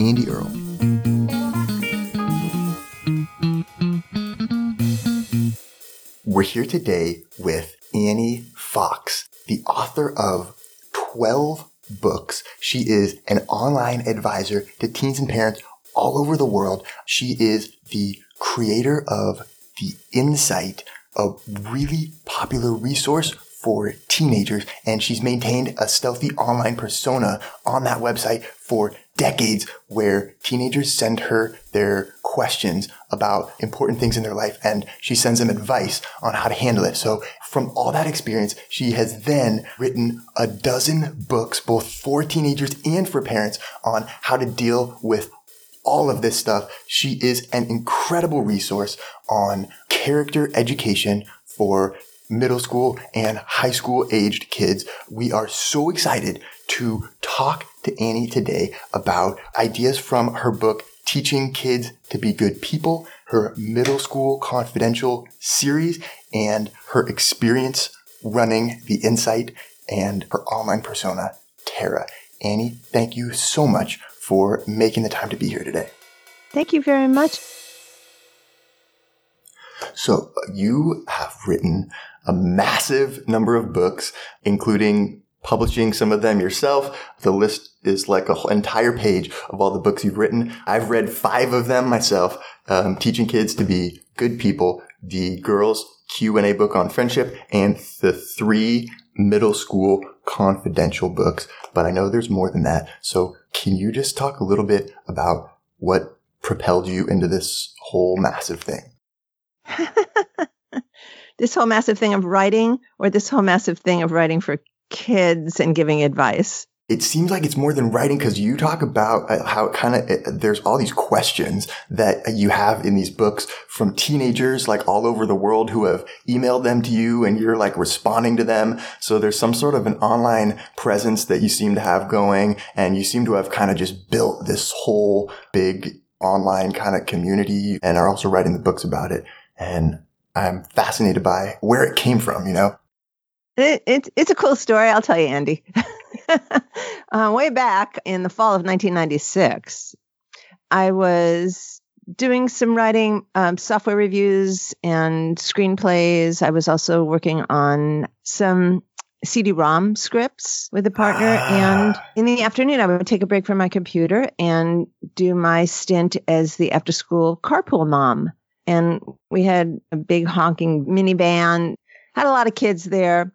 Andy Earle. We're here today with Annie Fox, the author of 12 books. She is an online advisor to teens and parents all over the world. She is the creator of The InSite, a really popular resource for teenagers, and she's maintained a stealthy online persona on that website for decades where teenagers send her their questions about important things in their life and she sends them advice on how to handle it. So from all that experience, she has then written a dozen books, both for teenagers and for parents on how to deal with all of this stuff. She is an incredible resource on character education for middle school and high school aged kids. We are so excited to talk to Annie today about ideas from her book, Teaching Kids to Be Good People, her middle school confidential series, and her experience running the InSite and her online persona, Terra. Annie, thank you so much for making the time to be here today. Thank you very much. So, you have written a massive number of books, including publishing some of them yourself. The list is like an entire page of all the books you've written. I've read five of them myself, um, teaching kids to be good people, the girls Q&A book on friendship, and the three middle school confidential books. But I know there's more than that. So can you just talk a little bit about what propelled you into this whole massive thing? this whole massive thing of writing or this whole massive thing of writing for kids and giving advice? It seems like it's more than writing because you talk about uh, how it kind of there's all these questions that you have in these books from teenagers like all over the world who have emailed them to you and you're like responding to them. So there's some sort of an online presence that you seem to have going and you seem to have kind of just built this whole big online kind of community and are also writing the books about it. And I'm fascinated by where it came from, you know? It, it, it's a cool story. I'll tell you, Andy. uh, way back in the fall of 1996, I was doing some writing um, software reviews and screenplays. I was also working on some CD-ROM scripts with a partner. and in the afternoon, I would take a break from my computer and do my stint as the after-school carpool mom. And we had a big honking minivan, had a lot of kids there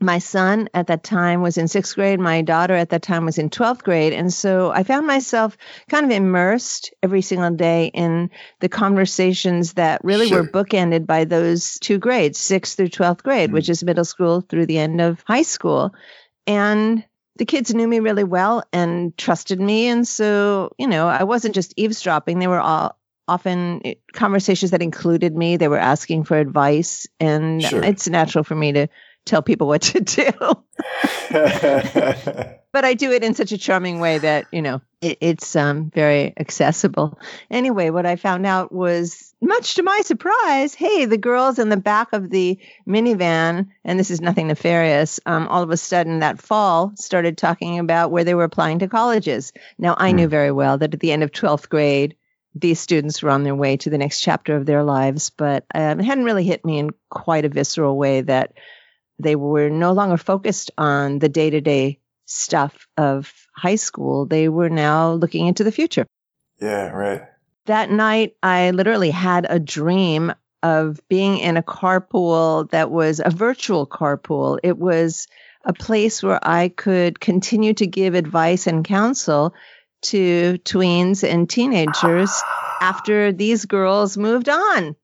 my son at that time was in sixth grade. My daughter at that time was in 12th grade. And so I found myself kind of immersed every single day in the conversations that really sure. were bookended by those two grades, sixth through 12th grade, mm-hmm. which is middle school through the end of high school. And the kids knew me really well and trusted me. And so, you know, I wasn't just eavesdropping. They were all often eh, conversations that included me. They were asking for advice. And sure. it's natural for me to tell people what to do. but I do it in such a charming way that, you know, it, it's um, very accessible. Anyway, what I found out was much to my surprise, hey, the girls in the back of the minivan, and this is nothing nefarious, um, all of a sudden that fall started talking about where they were applying to colleges. Now, I knew hmm. very well that at the end of 12th grade, these students were on their way to the next chapter of their lives, but um, it hadn't really hit me in quite a visceral way that they were no longer focused on the day to day stuff of high school. They were now looking into the future. Yeah, right. That night, I literally had a dream of being in a carpool that was a virtual carpool. It was a place where I could continue to give advice and counsel to tweens and teenagers after these girls moved on.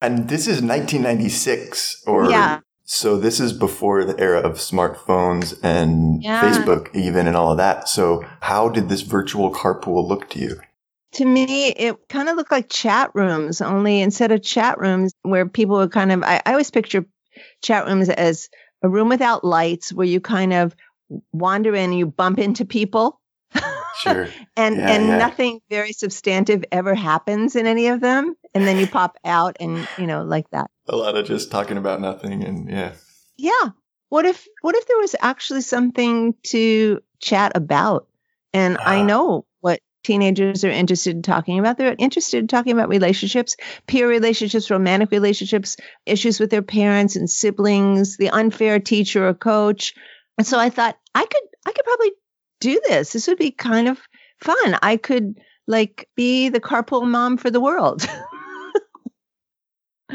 And this is 1996 or yeah. So this is before the era of smartphones and yeah. Facebook even and all of that. So how did this virtual carpool look to you? to me, it kind of looked like chat rooms, only instead of chat rooms where people would kind of, I, I always picture chat rooms as a room without lights where you kind of wander in, and you bump into people. Sure. and Yeah, and yeah. nothing very substantive ever happens in any of them. And then you pop out and, you know, like that. A lot of just talking about nothing and yeah. Yeah. What if what if there was actually something to chat about? And I Ah. know what teenagers are interested in talking about. They're interested in talking about relationships, peer relationships, romantic relationships, issues with their parents and siblings, the unfair teacher or coach. And so I thought I could I could probably do this. This would be kind of fun. I could like be the carpool mom for the world.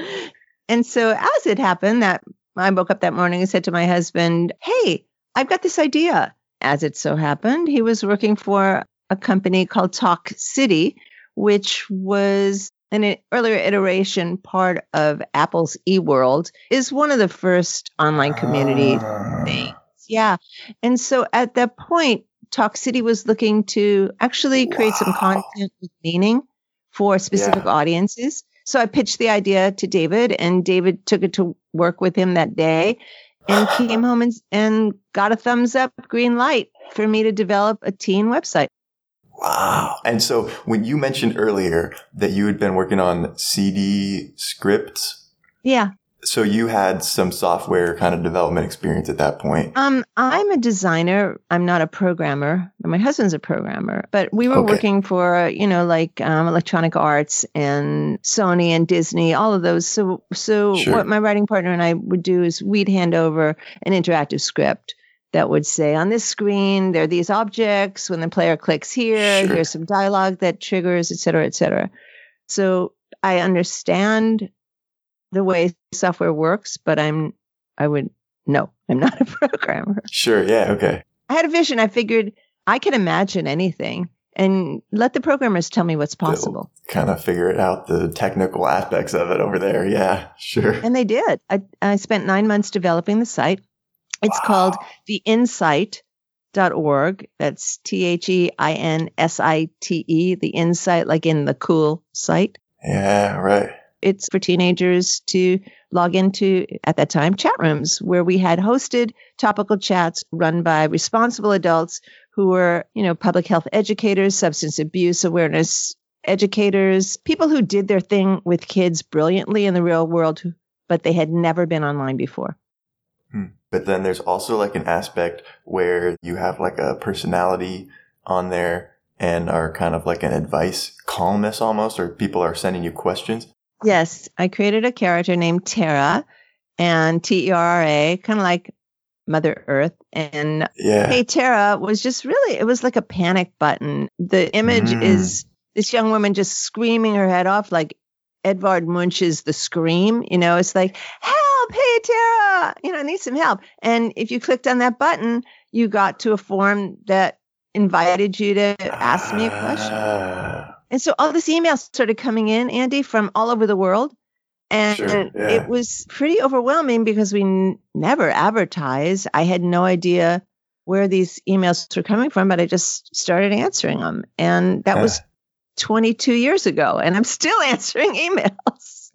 and so as it happened that I woke up that morning and said to my husband, Hey, I've got this idea. As it so happened, he was working for a company called Talk City, which was an earlier iteration part of Apple's eWorld, is one of the first online community Ah. things. Yeah. And so at that point, Talk City was looking to actually create some content with meaning for specific audiences. So I pitched the idea to David, and David took it to work with him that day and came home and, and got a thumbs up, green light for me to develop a teen website. Wow. And so when you mentioned earlier that you had been working on CD scripts, Yeah. So you had some software kind of development experience at that point. Um, I'm a designer. I'm not a programmer. My husband's a programmer, but we were Okay. working for, you know, like um, Electronic Arts and Sony and Disney, all of those. So, so Sure. what my writing partner and I would do is we'd hand over an interactive script that would say, on this screen, there are these objects. When the player clicks here, Sure. here's some dialogue that triggers, et cetera, et cetera. So I understand the way software works, but I'm, I would, no, I'm not a programmer. Sure. Yeah. Okay. I had a vision. I figured I could imagine anything and let the programmers tell me what's possible. Kind of figure it out, the technical aspects of it over there. Yeah. Sure. And they did. I, I spent nine months developing the site. It's called Wow. theinsite.org. That's T H E I N S I T E, the insite, like in the cool site. Yeah. Right. It's for teenagers to log into, at that time, chat rooms where we had hosted topical chats run by responsible adults who were, you know, public health educators, substance abuse awareness educators, people who did their thing with kids brilliantly in the real world, but they had never been online before. Hmm. But then there's also like an aspect where you have like a personality on there and are kind of like an advice columnist almost, or people are sending you questions. Yes, I created a character named Terra and T E R R A, kind of like Mother Earth. And Yeah. Hey Terra was just really, it was like a panic button. The image Mm. is this young woman just screaming her head off like Edvard Munch's The Scream. You know, it's like, help, hey Terra, you know, I need some help. And if you clicked on that button, you got to a form that invited you to ask me a question. Ah, And so all this email started coming in, Andy, from all over the world. And Sure, yeah. it was pretty overwhelming because we n- never advertise. I had no idea where these emails were coming from, but I just started answering them. And that was 22 years ago. And I'm still answering emails.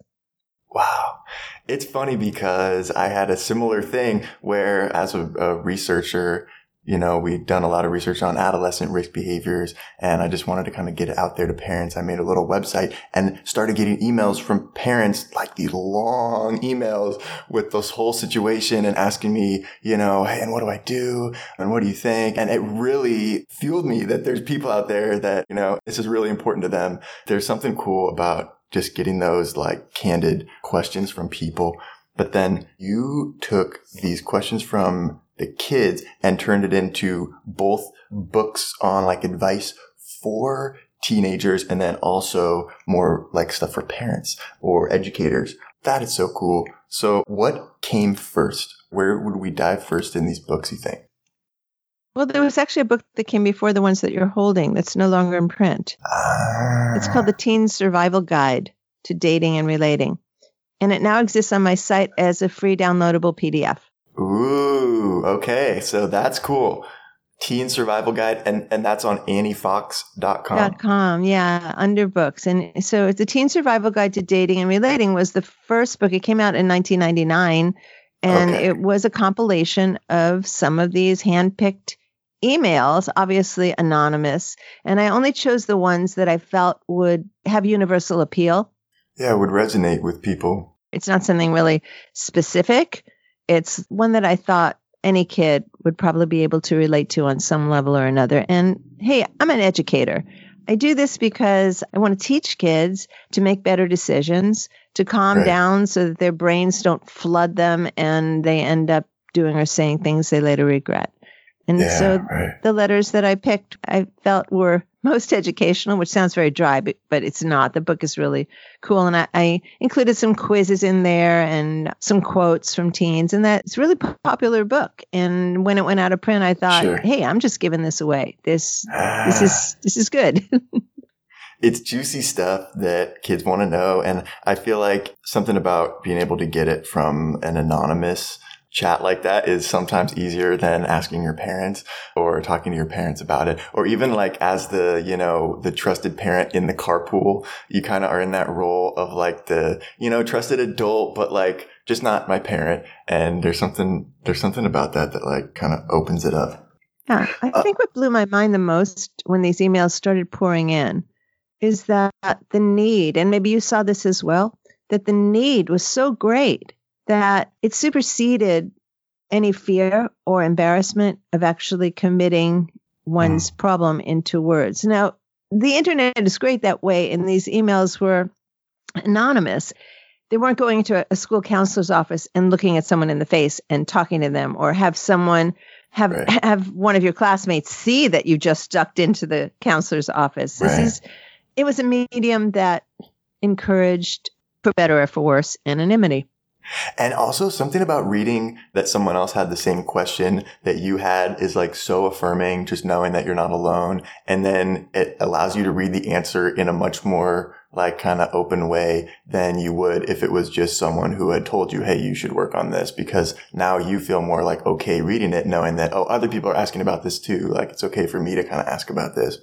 Wow. It's funny because I had a similar thing where as a, a researcher, you know, we'd done a lot of research on adolescent risk behaviors and I just wanted to kind of get it out there to parents. I made a little website and started getting emails from parents, like these long emails with this whole situation and asking me, you know, hey, and what do I do? And what do you think? And it really fueled me that there's people out there that, you know, this is really important to them. There's something cool about just getting those like candid questions from people. But then you took these questions from the kids and turned it into both books on like advice for teenagers and then also more like stuff for parents or educators. That is so cool. So what came first? Where would we dive first in these books, you think? Well, there was actually a book that came before the ones that you're holding that's no longer in print. Ah. It's called The Teen Survival Guide to Dating and Relating. And it now exists on my site as a free downloadable PDF. Ooh, okay. So that's cool. Teen Survival Guide, and, and that's on anniefox.com. Dot com, yeah, under books. And so the Teen Survival Guide to Dating and Relating was the first book. It came out in 1999, and Okay. it was a compilation of some of these handpicked emails, obviously anonymous. And I only chose the ones that I felt would have universal appeal. Yeah, it would resonate with people. It's not something really specific. It's one that I thought any kid would probably be able to relate to on some level or another. And hey, I'm an educator. I do this because I want to teach kids to make better decisions, to calm Right. down so that their brains don't flood them and they end up doing or saying things they later regret. And Yeah, so right. the letters that I picked, I felt were most educational, which sounds very dry, but, but it's not. The book is really cool. And I, I included some quizzes in there and some quotes from teens. And that's a really po- popular book. And when it went out of print, I thought, Sure. hey, I'm just giving this away. This this Ah. is this is good. it's juicy stuff that kids want to know. And I feel like something about being able to get it from an anonymous chat like that is sometimes easier than asking your parents or talking to your parents about it. Or even like as the, you know, the trusted parent in the carpool, you kind of are in that role of like the, you know, trusted adult, but like just not my parent. And there's something, there's something about that that like kind of opens it up. Yeah, I Uh, think what blew my mind the most when these emails started pouring in is that the need, and maybe you saw this as well, that the need was so great that it superseded any fear or embarrassment of actually committing one's mm. problem into words. Now, the internet is great that way, and these emails were anonymous. They weren't going into a, school counselor's office and looking at someone in the face and talking to them, or have someone have Right. have one of your classmates see that you just ducked into the counselor's office. This is it was a medium that encouraged, for better or for worse, anonymity. And also something about reading that someone else had the same question that you had is like so affirming, just knowing that you're not alone. And then it allows you to read the answer in a much more like kind of open way than you would if it was just someone who had told you, Hey, you should work on this because now you feel more like okay reading it, knowing that, oh, other people are asking about this too. Like it's okay for me to kind of ask about this.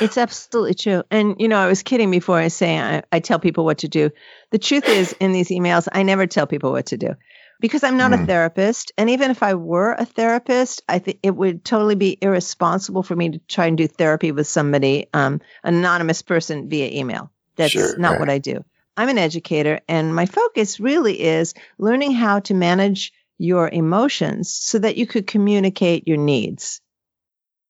It's absolutely true. And, you know, I was kidding before I say I, I tell people what to do. The truth is, in these emails, I never tell people what to do because I'm not a Mm. therapist. And even if I were a therapist, I think it would totally be irresponsible for me to try and do therapy with somebody, um, anonymous person via email. That's Sure, not right. what I do. I'm an educator, and my focus really is learning how to manage your emotions so that you could communicate your needs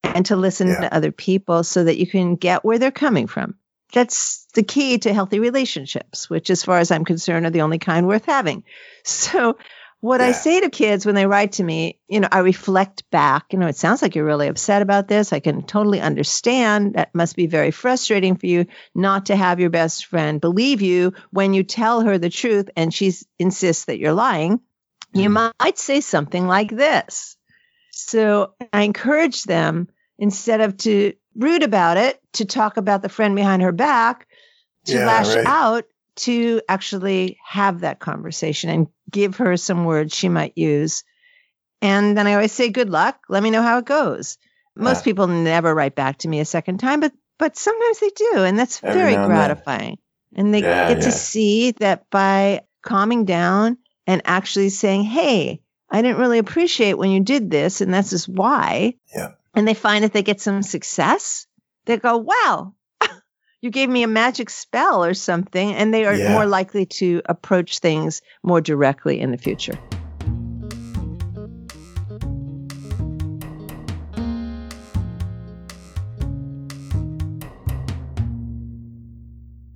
and to listen Yeah. to other people so that you can get where they're coming from. That's the key to healthy relationships, which, as far as I'm concerned, are the only kind worth having. So, what I say to kids when they write to me, you know, I reflect back. You know, it sounds like you're really upset about this. I can totally understand. That must be very frustrating for you not to have your best friend believe you when you tell her the truth and she insists that you're lying. You Mhm. might say something like this. So I encourage them instead of to rude about it, to talk about the friend behind her back, to Yeah, lash right. out, to actually have that conversation and give her some words she might use. And then I always say, good luck. Let me know how it goes. Most Ah. people never write back to me a second time, but but sometimes they do, and that's Every very now and gratifying. And they Yeah, get to see that by calming down and actually saying, "Hey, I didn't really appreciate when you did this, and this is why." Yeah. And they find that they get some success. They go, "Wow, you gave me a magic spell or something," and they are Yeah. more likely to approach things more directly in the future.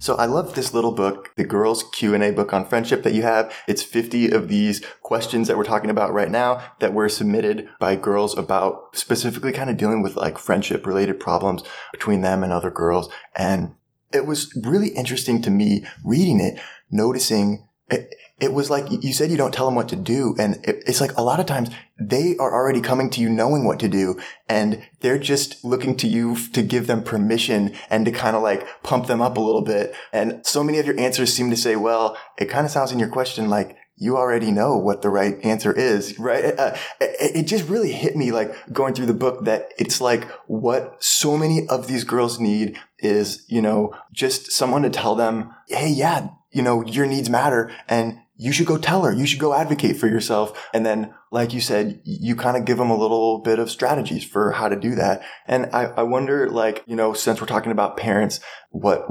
So I love this little book, the girls Q&A book on friendship that you have. It's 50 of these questions that we're talking about right now that were submitted by girls about specifically kind of dealing with like friendship related problems between them and other girls. And it was really interesting to me reading it, noticing it, it was like you said you don't tell them what to do. And it, it's like a lot of times they are already coming to you knowing what to do and they're just looking to you to give them permission and to kind of like pump them up a little bit. And so many of your answers seem to say, well, it kind of sounds in your question like you already know what the right answer is, right? Uh, it, it just really hit me like going through the book that it's like what so many of these girls need is, you know, just someone to tell them, Hey, yeah, you know, your needs matter and you should go tell her. You should go advocate for yourself. And then, like you said, you kind of give them a little bit of strategies for how to do that. And I, I wonder, like, you know, since we're talking about parents, what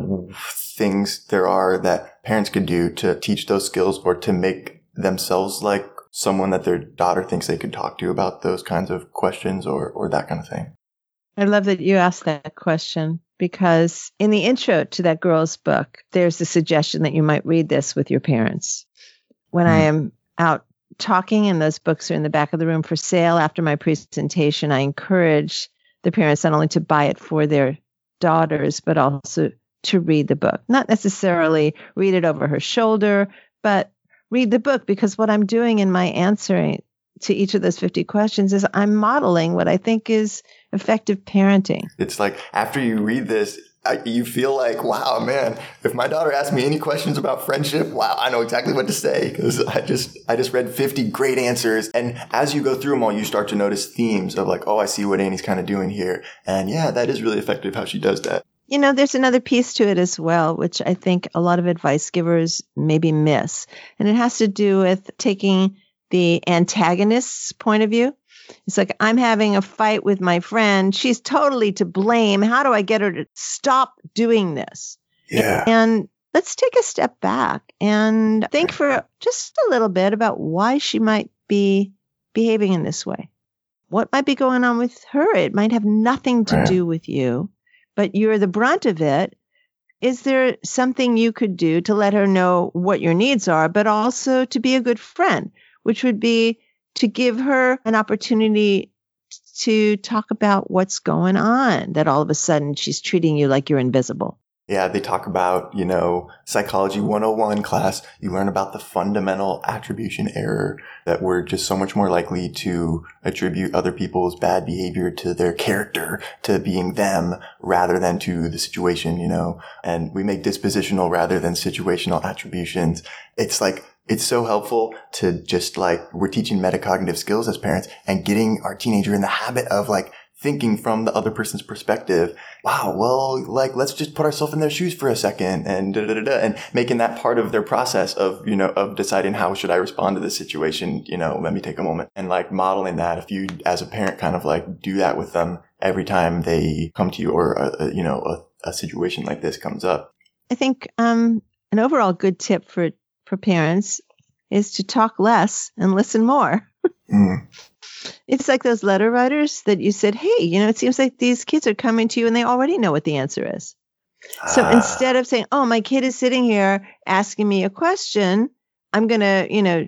things there are that parents could do to teach those skills or to make themselves like someone that their daughter thinks they could talk to about those kinds of questions or, or that kind of thing. I love that you asked that question because in the intro to that girl's book, there's a suggestion that you might read this with your parents when I hmm. am out talking and those books are in the back of the room for sale after my presentation, I encourage the parents not only to buy it for their daughters, but also to read the book. Not necessarily read it over her shoulder, but read the book because what I'm doing in my answering to each of those 50 questions is I'm modeling what I think is effective parenting. It's like after you read this, you feel like, wow, man, if my daughter asks me any questions about friendship, wow, I know exactly what to say because I just, I just read 50 great answers. And as you go through them all, you start to notice themes of like, oh, I see what Annie's kind of doing here. And yeah, that is really effective how she does that. You know, there's another piece to it as well, which I think a lot of advice givers maybe miss. And it has to do with taking the antagonist's point of view it's like, I'm having a fight with my friend. She's totally to blame. How do I get her to stop doing this? Yeah. And let's take a step back and think for just a little bit about why she might be behaving in this way. What might be going on with her? It might have nothing to do with you, but you're the brunt of it. Is there something you could do to let her know what your needs are, but also to be a good friend, which would be to give her an opportunity to talk about what's going on, that all of a sudden she's treating you like you're invisible. Yeah, they talk about, you know, psychology 101 class. You learn about the fundamental attribution error that we're just so much more likely to attribute other people's bad behavior to their character, to being them rather than to the situation, you know, and we make dispositional rather than situational attributions. It's like it's so helpful to just like, we're teaching metacognitive skills as parents and getting our teenager in the habit of like thinking from the other person's perspective. Wow. Well, like, let's just put ourselves in their shoes for a second and da, da, da, and making that part of their process of, you know, of deciding how should I respond to this situation? You know, let me take a moment and like modeling that. If you as a parent kind of like do that with them every time they come to you or, a, a, you know, a, a situation like this comes up. I think, um, an overall good tip for for parents is to talk less and listen more. mm. It's like those letter writers that you said, hey, you know, it seems like these kids are coming to you and they already know what the answer is. So ah. instead of saying, oh, my kid is sitting here asking me a question, I'm going to, you know,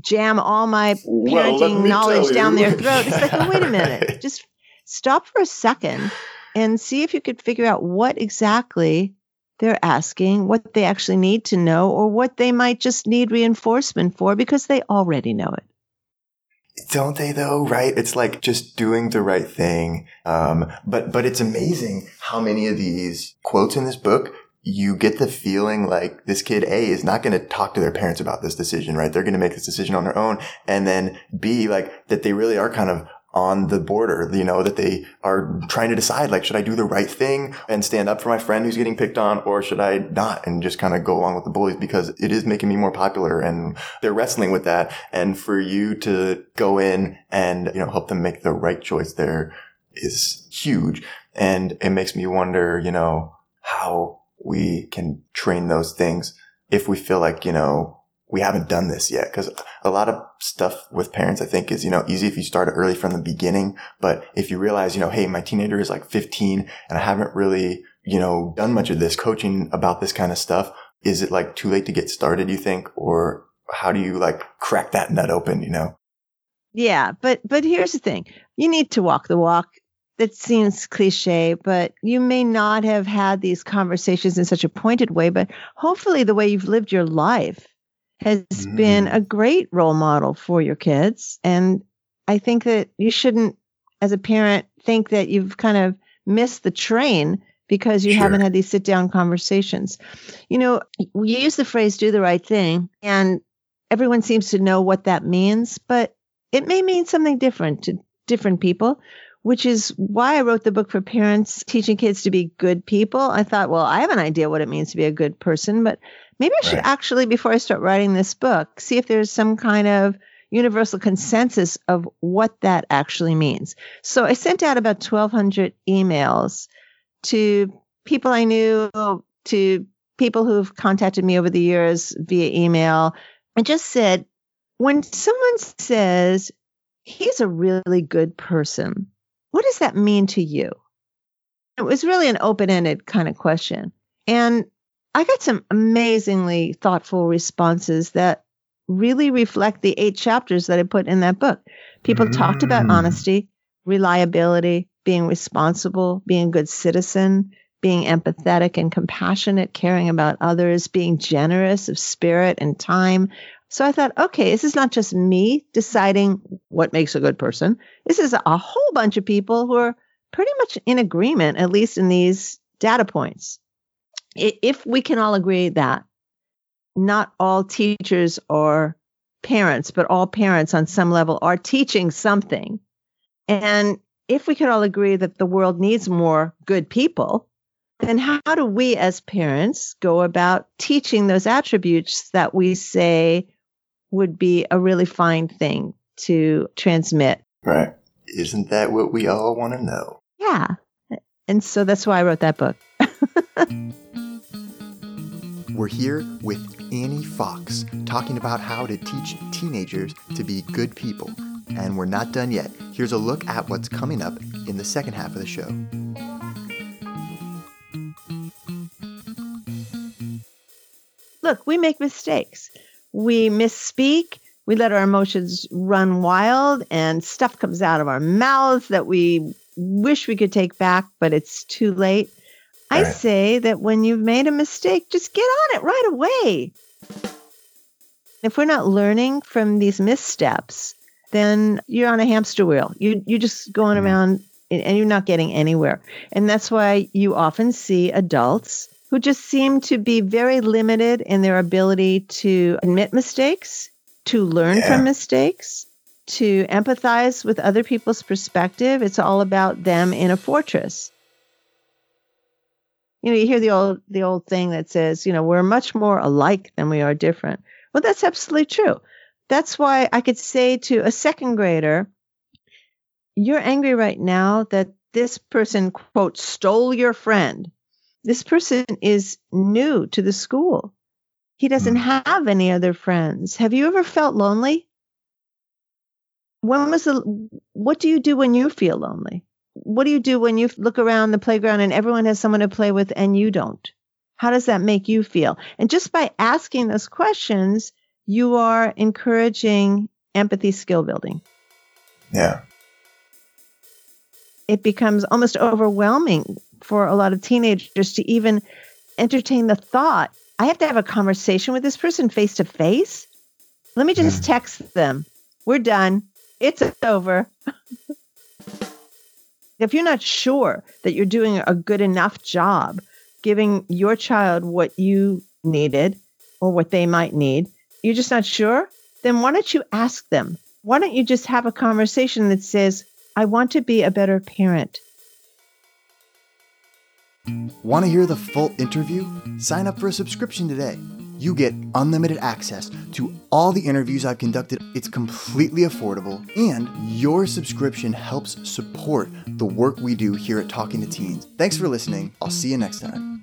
jam all my parenting well, knowledge down their throat. It's like, oh, wait a minute. Just stop for a second and see if you could figure out what exactly they're asking what they actually need to know or what they might just need reinforcement for because they already know it. Don't they though? Right? It's like just doing the right thing. Um, but, but it's amazing how many of these quotes in this book you get the feeling like this kid A is not going to talk to their parents about this decision, right? They're going to make this decision on their own. And then B, like that they really are kind of on the border, you know, that they are trying to decide, like, should I do the right thing and stand up for my friend who's getting picked on or should I not and just kind of go along with the bullies because it is making me more popular and they're wrestling with that. And for you to go in and, you know, help them make the right choice there is huge. And it makes me wonder, you know, how we can train those things if we feel like, you know, we haven't done this yet because a lot of stuff with parents, I think is, you know, easy if you start early from the beginning. But if you realize, you know, Hey, my teenager is like 15 and I haven't really, you know, done much of this coaching about this kind of stuff. Is it like too late to get started, you think? Or how do you like crack that nut open, you know? Yeah. But, but here's the thing. You need to walk the walk that seems cliche, but you may not have had these conversations in such a pointed way, but hopefully the way you've lived your life has mm. been a great role model for your kids. And I think that you shouldn't, as a parent, think that you've kind of missed the train because you sure. haven't had these sit down conversations. You know, we use the phrase do the right thing. And everyone seems to know what that means, but it may mean something different to different people, which is why I wrote the book for parents teaching kids to be good people. I thought, well, I have an idea what it means to be a good person, but maybe I should right. actually, before I start writing this book, see if there's some kind of universal consensus of what that actually means. So I sent out about 1,200 emails to people I knew, to people who've contacted me over the years via email. I just said, when someone says he's a really good person, what does that mean to you? It was really an open ended kind of question. And I got some amazingly thoughtful responses that really reflect the eight chapters that I put in that book. People mm. talked about mm. honesty, reliability, being responsible, being a good citizen, being empathetic and compassionate, caring about others, being generous of spirit and time. So I thought, okay, this is not just me deciding what makes a good person. This is a whole bunch of people who are pretty much in agreement, at least in these data points. If we can all agree that not all teachers or parents, but all parents on some level are teaching something. And if we could all agree that the world needs more good people, then how do we as parents go about teaching those attributes that we say would be a really fine thing to transmit? Right. Isn't that what we all want to know? Yeah. And so that's why I wrote that book. We're here with Annie Fox talking about how to teach teenagers to be good people. And we're not done yet. Here's a look at what's coming up in the second half of the show. look, we make mistakes. We misspeak. We let our emotions run wild and stuff comes out of our mouths that we wish we could take back, but it's too late. I say that when you've made a mistake, just get on it right away. If we're not learning from these missteps, then you're on a hamster wheel. You you're just going mm-hmm. around and you're not getting anywhere. And that's why you often see adults who just seem to be very limited in their ability to admit mistakes, to learn yeah. from mistakes, to empathize with other people's perspective. It's all about them in a fortress. You know, you hear the old the old thing that says, you know, we're much more alike than we are different. Well, that's absolutely true. That's why I could say to a second grader, you're angry right now that this person quote stole your friend this person is new to the school. He doesn't hmm. have any other friends. Have you ever felt lonely? When was the what do you do when you feel lonely? What do you do when you look around the playground and everyone has someone to play with and you don't? How does that make you feel? And just by asking those questions, you are encouraging empathy skill building. Yeah. It becomes almost overwhelming for a lot of teenagers to even entertain the thought I have to have a conversation with this person face to face. Let me just hmm. text them. We're done. It's over. if you're not sure that you're doing a good enough job giving your child what you needed or what they might need, you're just not sure, then why don't you ask them? Why don't you just have a conversation that says, I want to be a better parent. Want to hear the full interview? Sign up for a subscription today. You get unlimited access to all the interviews I've conducted. It's completely affordable, and your subscription helps support the work we do here at Talking to Teens. Thanks for listening. I'll see you next time.